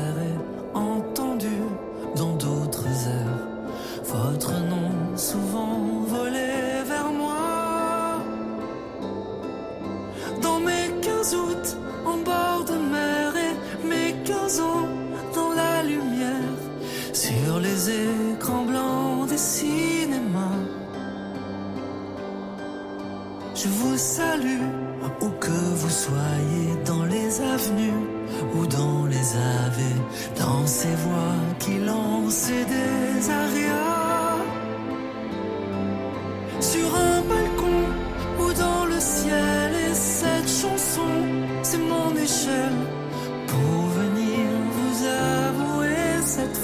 votre nom souvent volé vers moi. Dans mes 15 août en bord de mer et mes 15 ans dans la lumière sur les écrans blancs des cinémas. Je vous salue où que vous soyez dans les avenues ou dans les avées, dans ces voix qui lancent des arias. Sur un balcon ou dans le ciel, et cette chanson, c'est mon échelle pour venir vous avouer cette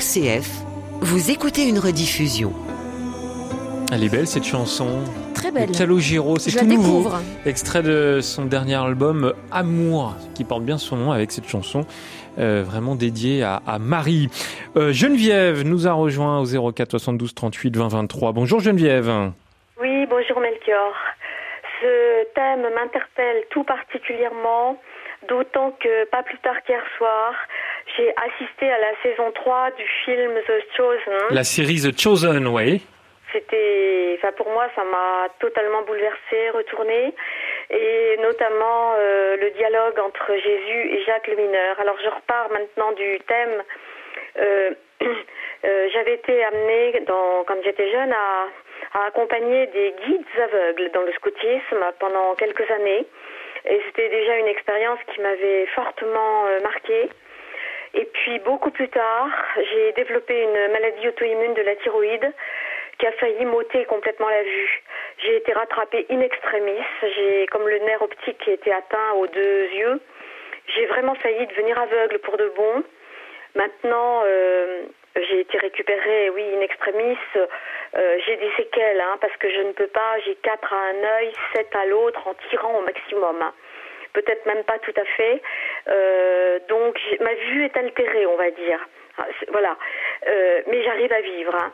RCF, vous écoutez une rediffusion. Elle est belle cette chanson. Très belle. De Calogero, c'est Je la tout nouveau. découvre. Extrait de son dernier album Amour, qui porte bien son nom avec cette chanson euh, vraiment dédiée à, à Marie. Euh, Geneviève nous a rejoint au 04 72 38 20 23. Bonjour Geneviève. Oui, bonjour Melchior. Ce thème m'interpelle tout particulièrement, d'autant que pas plus tard qu'hier soir, j'ai assisté à la saison 3 du film The Chosen. La série The Chosen, oui. C'était, enfin pour moi, ça m'a totalement bouleversée, retournée, et notamment euh, le dialogue entre Jésus et Jacques le mineur. Alors je repars maintenant du thème. Euh, euh, J'avais été amenée, dans, quand j'étais jeune, à, à accompagner des guides aveugles dans le scoutisme pendant quelques années, et c'était déjà une expérience qui m'avait fortement euh, marquée. Et puis beaucoup plus tard, j'ai développé une maladie auto-immune de la thyroïde qui a failli m'ôter complètement la vue. J'ai été rattrapée in extremis, j'ai comme le nerf optique qui était atteint aux deux yeux. J'ai vraiment failli devenir aveugle pour de bon. Maintenant, euh, j'ai été récupérée, oui, in extremis. Euh, j'ai des séquelles, hein, parce que je ne peux pas, j'ai quatre à un œil, sept à l'autre, en tirant au maximum. hein. Peut-être même pas tout à fait. Euh, donc, ma vue est altérée, on va dire. Ah, Voilà. Euh, mais j'arrive à vivre. hein.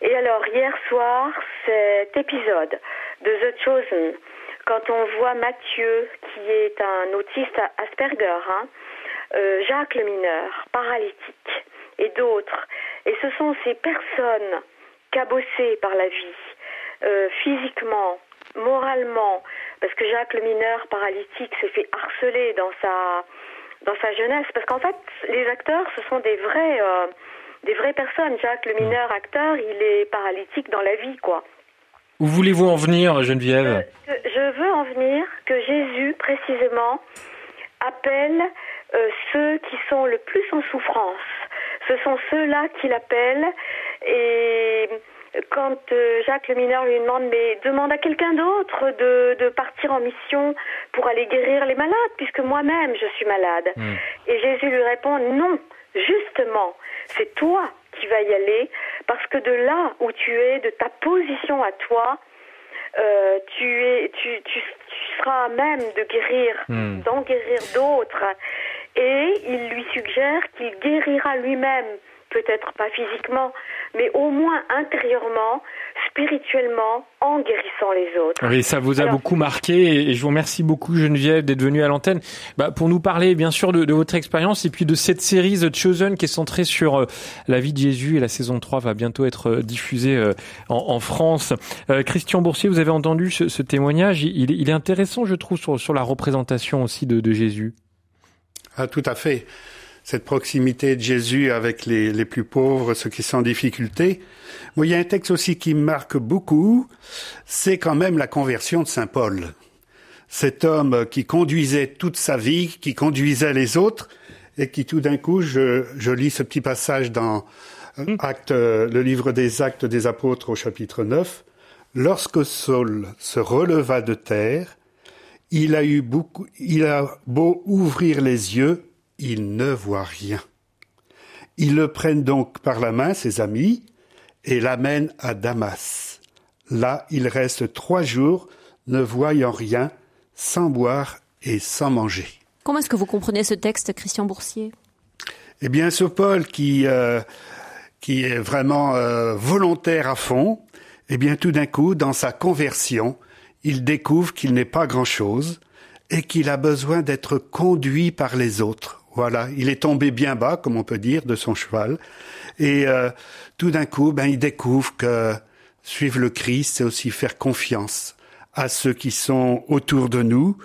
Et alors, hier soir, cet épisode de The Chosen, quand on voit Mathieu, qui est un autiste Asperger, hein, Jacques le mineur, paralytique, et d'autres. Et ce sont ces personnes cabossées par la vie, euh, physiquement, moralement, parce que Jacques le mineur paralytique s'est fait harceler dans sa dans sa jeunesse, parce qu'en fait, les acteurs, ce sont des vrais euh, des vraies personnes. Jacques le mineur acteur, il est paralytique dans la vie, quoi. Où voulez-vous en venir, Geneviève? Je, veux en venir que Jésus, précisément, appelle euh, ceux qui sont le plus en souffrance. Ce sont ceux-là qu'il appelle et quand euh, Jacques le mineur lui demande mais demande à quelqu'un d'autre de, de, partir en mission pour aller guérir les malades puisque moi-même je suis malade. Hmm. Et Jésus lui répond non, justement, c'est toi qui vas y aller parce que de là où tu es, de ta position à toi, euh, tu, es, tu, tu, seras même de guérir, hmm. d'en guérir d'autres. Et il lui suggère qu'il guérira lui-même peut-être pas physiquement, mais au moins intérieurement, spirituellement, en guérissant les autres. Oui, ça vous a beaucoup marqué et je vous remercie beaucoup Geneviève d'être venue à l'antenne bah, pour nous parler bien sûr de, votre expérience et puis de cette série The Chosen qui est centrée sur euh, la vie de Jésus et la saison 3 va bientôt être euh, diffusée euh, en, France. Christian Boursier, vous avez entendu ce, témoignage, il, est intéressant je trouve sur, sur la représentation aussi de, de Jésus. Ah, tout à fait cette proximité de Jésus avec les, les plus pauvres, ceux qui sont en difficulté. Moi, il y a un texte aussi qui me marque beaucoup, c'est quand même la conversion de Saint Paul. Cet homme qui conduisait toute sa vie, qui conduisait les autres, et qui tout d'un coup, je, je, lis ce petit passage dans euh, acte, le livre des actes des apôtres au chapitre 9, lorsque Saul se releva de terre, il a eu beaucoup, il a beau ouvrir les yeux, il ne voit rien. Ils le prennent donc par la main, ses amis, et l'amènent à Damas. Là, il reste trois jours, ne voyant rien, sans boire et sans manger. Comment est-ce que vous comprenez ce texte, Christian Boursier? Eh bien, ce Paul qui, euh, qui est vraiment euh, volontaire à fond, eh bien, tout d'un coup, dans sa conversion, il découvre qu'il n'est pas grand-chose et qu'il a besoin d'être conduit par les autres. Voilà, il est tombé bien bas, comme on peut dire, de son cheval. Et euh, tout d'un coup, ben, il découvre que suivre le Christ, c'est aussi faire confiance à ceux qui sont autour de nous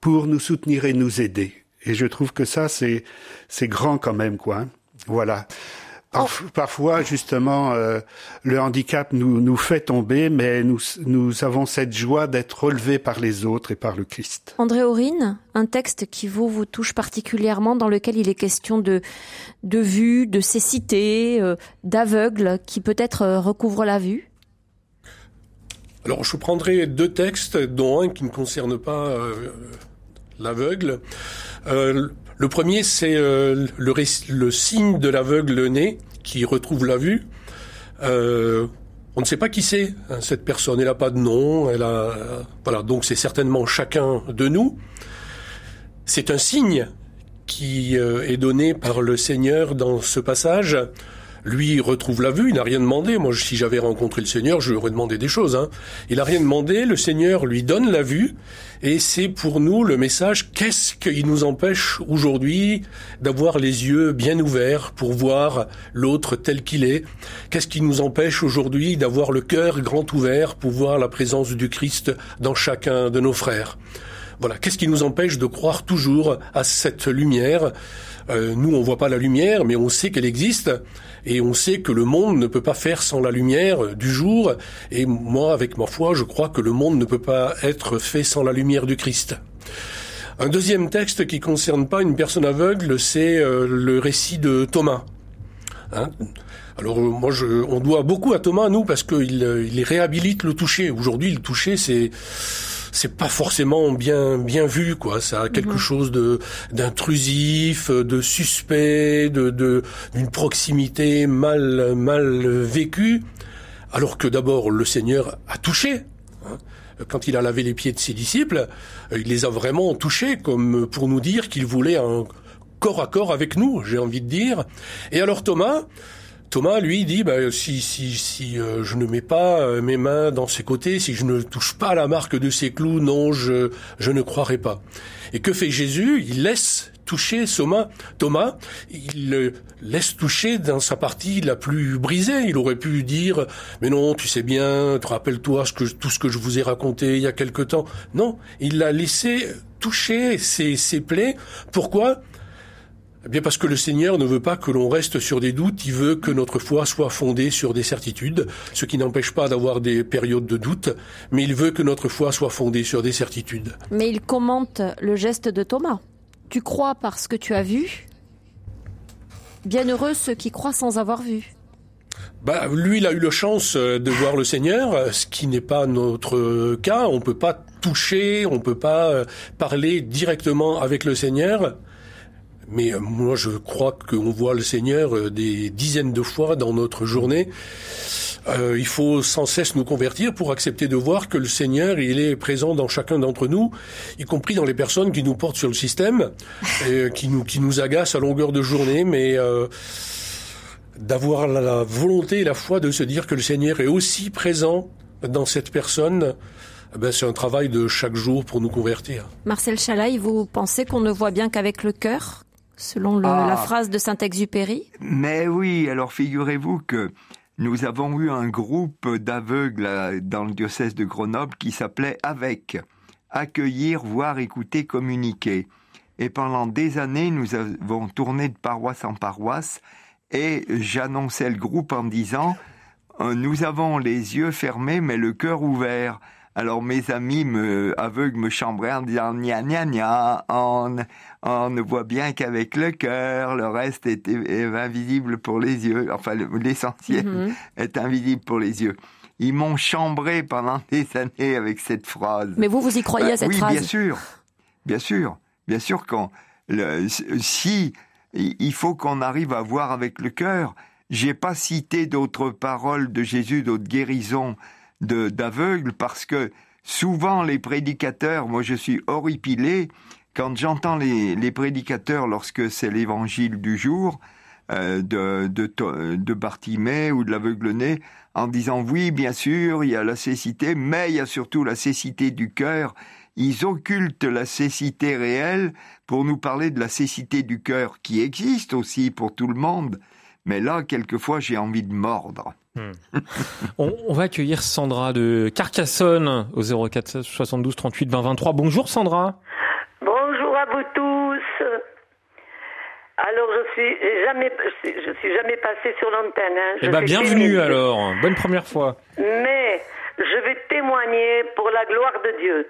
pour nous soutenir et nous aider. Et je trouve que ça, c'est grand quand même, quoi. Hein. Voilà. Parfois, justement, euh, le handicap nous, nous fait tomber, mais nous, nous avons cette joie d'être relevés par les autres et par le Christ. André Aurine, un texte qui vous, vous touche particulièrement, dans lequel il est question de, de vue, de cécité, euh, d'aveugle, qui peut-être euh, recouvre la vue? Alors, je prendrai deux textes, dont un qui ne concerne pas l'aveugle. Le premier, c'est euh, le, signe de l'aveugle né qui retrouve la vue. Euh, on ne sait pas qui c'est hein, cette personne. Elle n'a pas de nom. Elle a voilà. Donc c'est certainement chacun de nous. C'est un signe qui euh, est donné par le Seigneur dans ce passage. Lui retrouve la vue, il n'a rien demandé. Moi, si j'avais rencontré le Seigneur, je lui aurais demandé des choses. Hein. Il n'a rien demandé, le Seigneur lui donne la vue, et c'est pour nous le message, qu'est-ce qui nous empêche aujourd'hui d'avoir les yeux bien ouverts pour voir l'autre tel qu'il est? Qu'est-ce qui nous empêche aujourd'hui d'avoir le cœur grand ouvert pour voir la présence du Christ dans chacun de nos frères? Voilà, qu'est-ce qui nous empêche de croire toujours à cette lumière euh, Nous, on voit pas la lumière, mais on sait qu'elle existe, et on sait que le monde ne peut pas faire sans la lumière du jour. Et moi, avec ma foi, je crois que le monde ne peut pas être fait sans la lumière du Christ. Un deuxième texte qui concerne pas une personne aveugle, c'est euh, le récit de Thomas. Hein alors euh, moi, je, on doit beaucoup à Thomas, nous, parce qu'il il réhabilite le toucher. Aujourd'hui, le toucher, c'est c'est pas forcément bien bien vu quoi ça a quelque mhm. chose de d'intrusif de suspect de d'une proximité mal mal vécue alors que d'abord le Seigneur a touché hein. quand il a lavé les pieds de ses disciples il les a vraiment touchés comme pour nous dire qu'il voulait un corps à corps avec nous j'ai envie de dire et alors Thomas Thomas, lui, dit bah, si si si euh, je ne mets pas euh, mes mains dans ses côtés, si je ne touche pas la marque de ses clous, non, je je ne croirai pas. Et que fait Jésus? Il laisse toucher Thomas. Thomas, il le laisse toucher dans sa partie la plus brisée. Il aurait pu dire mais non, tu sais bien, te rappelle-toi tout ce que je vous ai raconté il y a quelque temps. Non, il l'a laissé toucher ses, ses plaies. Pourquoi? Eh bien parce que le Seigneur ne veut pas que l'on reste sur des doutes, il veut que notre foi soit fondée sur des certitudes, ce qui n'empêche pas d'avoir des périodes de doute, mais il veut que notre foi soit fondée sur des certitudes. Mais il commente le geste de Thomas. Tu crois parce que tu as vu? Bienheureux ceux qui croient sans avoir vu. Bah, lui, il a eu la chance euh, de voir le Seigneur, euh, ce qui n'est pas notre cas. On peut pas toucher, on peut pas euh, parler directement avec le Seigneur. Mais moi, je crois qu'on voit le Seigneur des dizaines de fois dans notre journée. Euh, il faut sans cesse nous convertir pour accepter de voir que le Seigneur, il est présent dans chacun d'entre nous, y compris dans les personnes qui nous portent sur le système, et qui nous qui nous agacent à longueur de journée, mais euh, d'avoir la, volonté et la foi de se dire que le Seigneur est aussi présent dans cette personne. Eh ben, c'est un travail de chaque jour pour nous convertir. Marcel Chalaï, vous pensez qu'on ne voit bien qu'avec le cœur selon le, Ah. la phrase de Saint-Exupéry Mais oui, alors figurez-vous que nous avons eu un groupe d'aveugles euh, dans le diocèse de Grenoble qui s'appelait AVEC, accueillir, voir, écouter, communiquer. Et pendant des années, nous avons tourné de paroisse en paroisse et j'annonçais le groupe en disant euh, nous avons les yeux fermés mais le cœur ouvert. Alors mes amis me, aveugles me chambraient en disant gna gna gna, on, on ne voit bien qu'avec le cœur, le reste est, est invisible pour les yeux. Enfin, le- l'essentiel Mhm. est invisible pour les yeux. Ils m'ont chambré pendant des années avec cette phrase. Mais vous, vous y croyez à cette oui, phrase bien sûr, bien sûr, bien sûr. Quand le, si il faut qu'on arrive à voir avec le cœur. J'ai pas cité d'autres paroles de Jésus, d'autres guérisons de d'aveugles parce que souvent les prédicateurs, moi je suis horripilé quand j'entends les, les prédicateurs lorsque c'est l'évangile du jour euh, de, de, ou de l'aveugle-né en disant oui, bien sûr, il y a la cécité, mais il y a surtout la cécité du cœur. Ils occultent la cécité réelle pour nous parler de la cécité du cœur qui existe aussi pour tout le monde. Mais là, quelquefois, j'ai envie de mordre. On, on va accueillir Sandra de Carcassonne au 04 72 38 20 23. Bonjour Sandra. Bonjour à vous tous. Alors je suis jamais je suis, jamais passée sur l'antenne. hein. Eh ben bienvenue alors. Bonne première fois. Mais je vais témoigner pour la gloire de Dieu.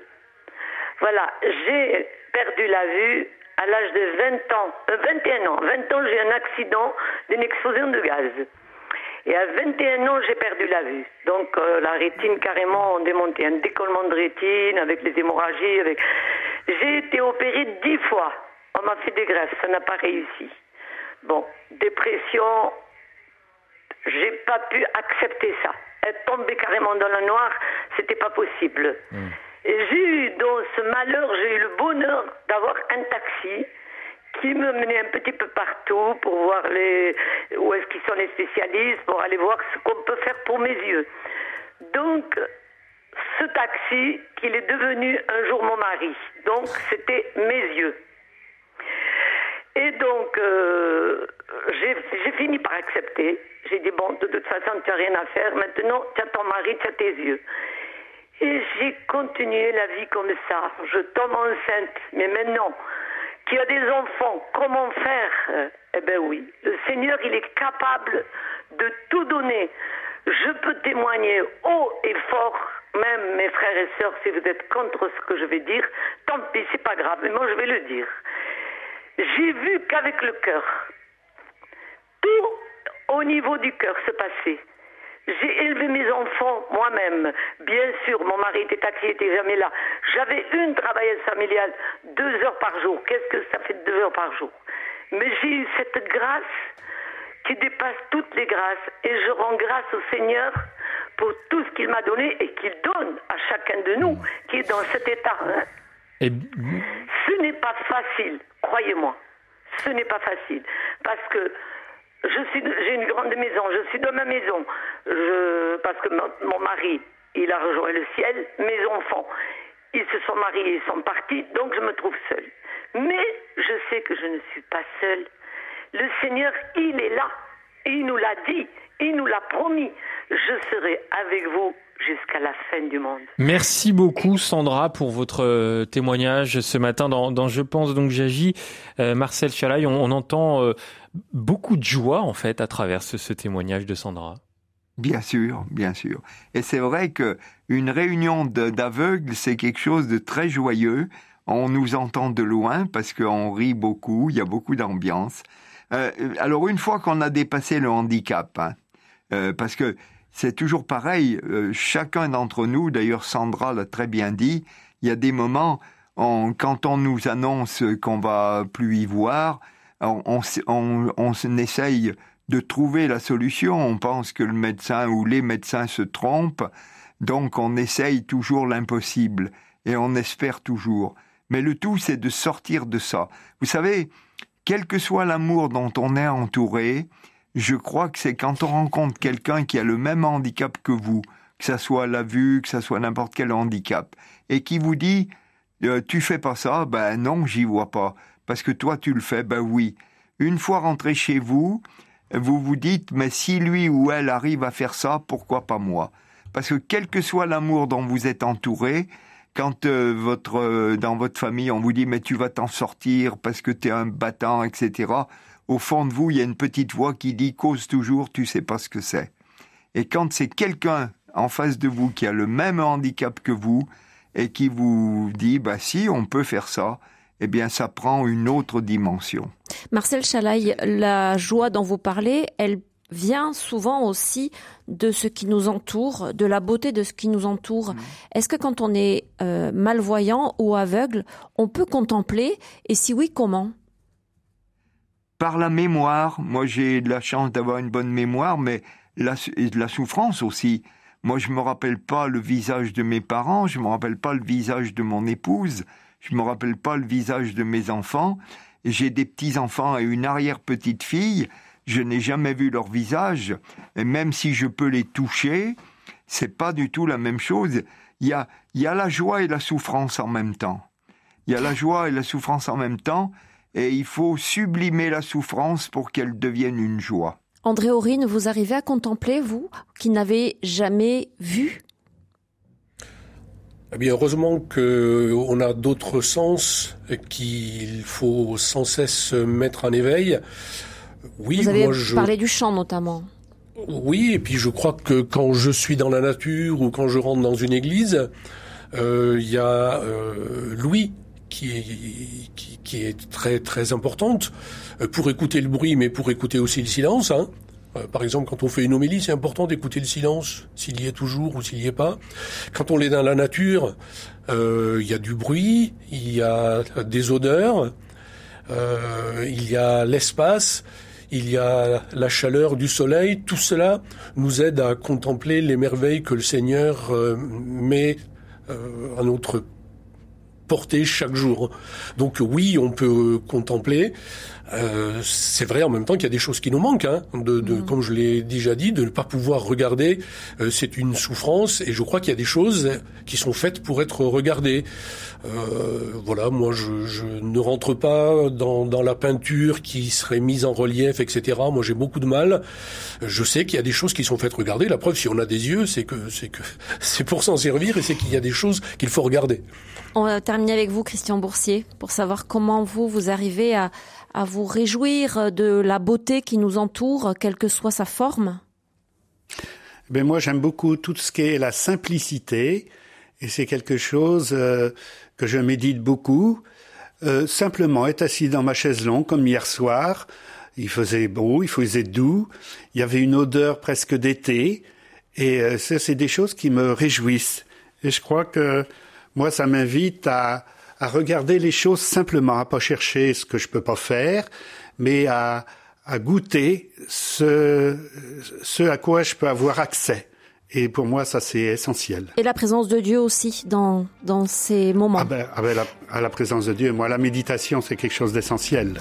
Voilà, j'ai perdu la vue à l'âge de 20 ans, euh, 21 ans. 20 ans, j'ai un accident d'une explosion de gaz. Et à 21 ans, j'ai perdu la vue. Donc euh, la rétine carrément démontée, un décollement de rétine avec les hémorragies. Avec... J'ai été opérée dix fois. On m'a fait des greffes, ça n'a pas réussi. Bon, dépression, j'ai pas pu accepter ça. Être tombée carrément dans le noir, c'était pas possible. Et j'ai eu dans ce malheur, j'ai eu le bonheur d'avoir un taxi qui me menait un petit peu partout pour voir les, où est-ce qu'ils sont les spécialistes, pour aller voir ce qu'on peut faire pour mes yeux. Donc, ce taxi, qu'il est devenu un jour mon mari. Donc, c'était mes yeux. Et donc, euh, j'ai fini par accepter. J'ai dit, bon, de toute façon, tu n'as rien à faire. Maintenant, tu as ton mari, tu as tes yeux. Et j'ai continué la vie comme ça. Je tombe enceinte. Mais maintenant, qu'il y a des enfants, comment faire? Eh bien oui, le Seigneur, il est capable de tout donner. Je peux témoigner haut et fort, même mes frères et sœurs, si vous êtes contre ce que je vais dire, tant pis, c'est pas grave, mais moi je vais le dire. J'ai vu qu'avec le cœur, tout au niveau du cœur se passait. J'ai élevé mes enfants moi-même. Bien sûr, mon mari était taxi, il était jamais là. J'avais une travailleuse familiale, deux heures par jour. Qu'est-ce que ça fait deux heures par jour? Mais j'ai eu cette grâce qui dépasse toutes les grâces. Et je rends grâce au Seigneur pour tout ce qu'il m'a donné et qu'il donne à chacun de nous qui est dans cet état. Et Ce n'est pas facile, croyez-moi. Ce n'est pas facile. Parce que je suis, j'ai une grande maison, je suis dans ma maison. Parce que mon, mon mari, il a rejoint le ciel, mes enfants, ils se sont mariés, ils sont partis, donc je me trouve seule. Mais je sais que je ne suis pas seule. Le Seigneur, il est là. Il nous l'a dit, il nous l'a promis. je serai avec vous jusqu'à la fin du monde. Merci beaucoup Sandra pour votre euh, témoignage ce matin dans, Je pense donc j'agis. Euh, Marcel Chalaï, on, entend euh, beaucoup de joie en fait à travers ce, témoignage de Sandra. Bien sûr, bien sûr. Et c'est vrai que une réunion d'aveugles, c'est quelque chose de très joyeux. On nous entend de loin parce qu'on rit beaucoup, il y a beaucoup d'ambiance. alors une fois qu'on a dépassé le handicap, hein, parce que c'est toujours pareil. Euh, chacun d'entre nous, d'ailleurs Sandra l'a très bien dit, il y a des moments, quand on nous annonce qu'on va plus y voir, on, on, on, essaye de trouver la solution. On pense que le médecin ou les médecins se trompent, donc on essaye toujours l'impossible et on espère toujours. Mais le tout, c'est de sortir de ça. Vous savez, quel que soit l'amour dont on est entouré, je crois que c'est quand on rencontre quelqu'un qui a le même handicap que vous, que ça soit la vue, que ça soit n'importe quel handicap, et qui vous dit euh, tu fais pas ça, ben non, j'y vois pas, parce que toi tu le fais, ben oui. Une fois rentré chez vous, vous vous dites mais si lui ou elle arrive à faire ça, pourquoi pas moi? Parce que quel que soit l'amour dont vous êtes entouré, quand euh, votre euh, dans votre famille on vous dit mais tu vas t'en sortir parce que tu es un battant, etc au fond de vous, il y a une petite voix qui dit cause toujours, tu sais pas ce que c'est. Et quand c'est quelqu'un en face de vous qui a le même handicap que vous et qui vous dit bah si on peut faire ça, eh bien ça prend une autre dimension. Marcel Chalaï, la joie dont vous parlez, elle vient souvent aussi de ce qui nous entoure, de la beauté de ce qui nous entoure. Mmh. Est-ce que quand on est euh, malvoyant ou aveugle, on peut contempler? Et si oui, comment? Par la mémoire. Moi, j'ai de la chance d'avoir une bonne mémoire, mais la, de la souffrance aussi. Moi, je me rappelle pas le visage de mes parents, je me rappelle pas le visage de mon épouse, je me rappelle pas le visage de mes enfants. J'ai des petits enfants et une arrière petite fille. Je n'ai jamais vu leur visage, et même si je peux les toucher, c'est pas du tout la même chose. Il y a, il y a la joie et la souffrance en même temps. Il y a la joie et la souffrance en même temps, et il faut sublimer la souffrance pour qu'elle devienne une joie. André Aurine, vous arrivez à contempler, vous, qui n'avez jamais vu? Eh bien, heureusement qu'on a d'autres sens qu'il faut sans cesse mettre en éveil. Oui, vous avez parlé du chant notamment. Oui, et puis je crois que quand je suis dans la nature ou quand je rentre dans une église, euh, il y a euh, Louis qui est, très très importante euh, pour écouter le bruit, mais pour écouter aussi le silence. Hein. Euh, par exemple, quand on fait une homélie, c'est important d'écouter le silence, s'il y est toujours ou s'il y est pas. Quand on est dans la nature, euh, il y a du bruit, il y a des odeurs, il y a l'espace, il y a la chaleur du soleil. Tout cela nous aide à contempler les merveilles que le Seigneur met à notre porter chaque jour. Donc oui, on peut contempler. Euh, c'est vrai en même temps qu'il y a des choses qui nous manquent. Hein, de, de mm. Comme je l'ai déjà dit, de ne pas pouvoir regarder, euh, c'est une souffrance. Et je crois qu'il y a des choses qui sont faites pour être regardées. Euh, voilà, moi je, je, ne rentre pas dans, dans la peinture qui serait mise en relief, etc. Moi j'ai beaucoup de mal. Je sais qu'il y a des choses qui sont faites regarder. La preuve, si on a des yeux, c'est que c'est que c'est pour s'en servir et c'est qu'il y a des choses qu'il faut regarder. On va terminer avec vous, Christian Boursier, pour savoir comment vous, vous arrivez à, à vous réjouir de la beauté qui nous entoure, quelle que soit sa forme? Ben moi, j'aime beaucoup tout ce qui est la simplicité, et c'est quelque chose euh, que je médite beaucoup. Euh, simplement être assis dans ma chaise longue, comme hier soir, il faisait beau, il faisait doux, il y avait une odeur presque d'été, et euh, c'est des choses qui me réjouissent. Et je crois que moi, ça m'invite à, à, regarder les choses simplement, à pas chercher ce que je peux pas faire, mais à, à goûter ce, ce à quoi je peux avoir accès. Et pour moi, ça c'est essentiel. Et la présence de Dieu aussi dans, dans ces moments. Ah ben, ah ben la, à la présence de Dieu, moi la méditation c'est quelque chose d'essentiel.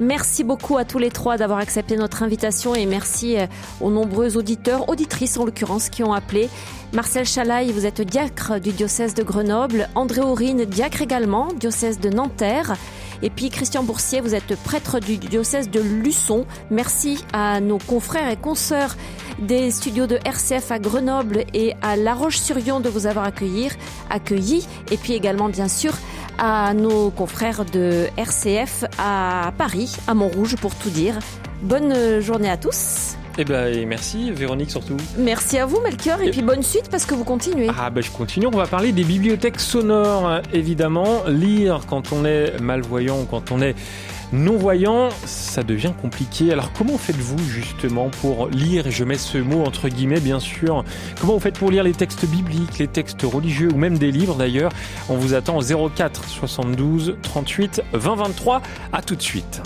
Merci beaucoup à tous les trois d'avoir accepté notre invitation et merci euh, aux nombreux auditeurs, auditrices en l'occurrence, qui ont appelé. Marcel Chalaï, vous êtes diacre du diocèse de Grenoble. André Aurine, diacre également, diocèse de Nanterre. Et puis Christian Boursier, vous êtes prêtre du diocèse de Luçon. Merci à nos confrères et consoeurs des studios de RCF à Grenoble et à La Roche-sur-Yon de vous avoir accueillis, accueillis. Et puis également, bien sûr, à nos confrères de RCF à Paris, à Montrouge, pour tout dire. Bonne journée à tous. Eh ben, et merci, Véronique surtout. Merci à vous, Melchior, et, puis bonne suite parce que vous continuez. Ah, ben je continue. On va parler des bibliothèques sonores, hein, évidemment. Lire quand on est malvoyant ou quand on est non-voyant, ça devient compliqué. Alors, comment faites-vous justement pour lire, et je mets ce mot entre guillemets, bien sûr, comment vous faites pour lire les textes bibliques, les textes religieux ou même des livres d'ailleurs? On vous attend au 04 72 38 20 23. À tout de suite.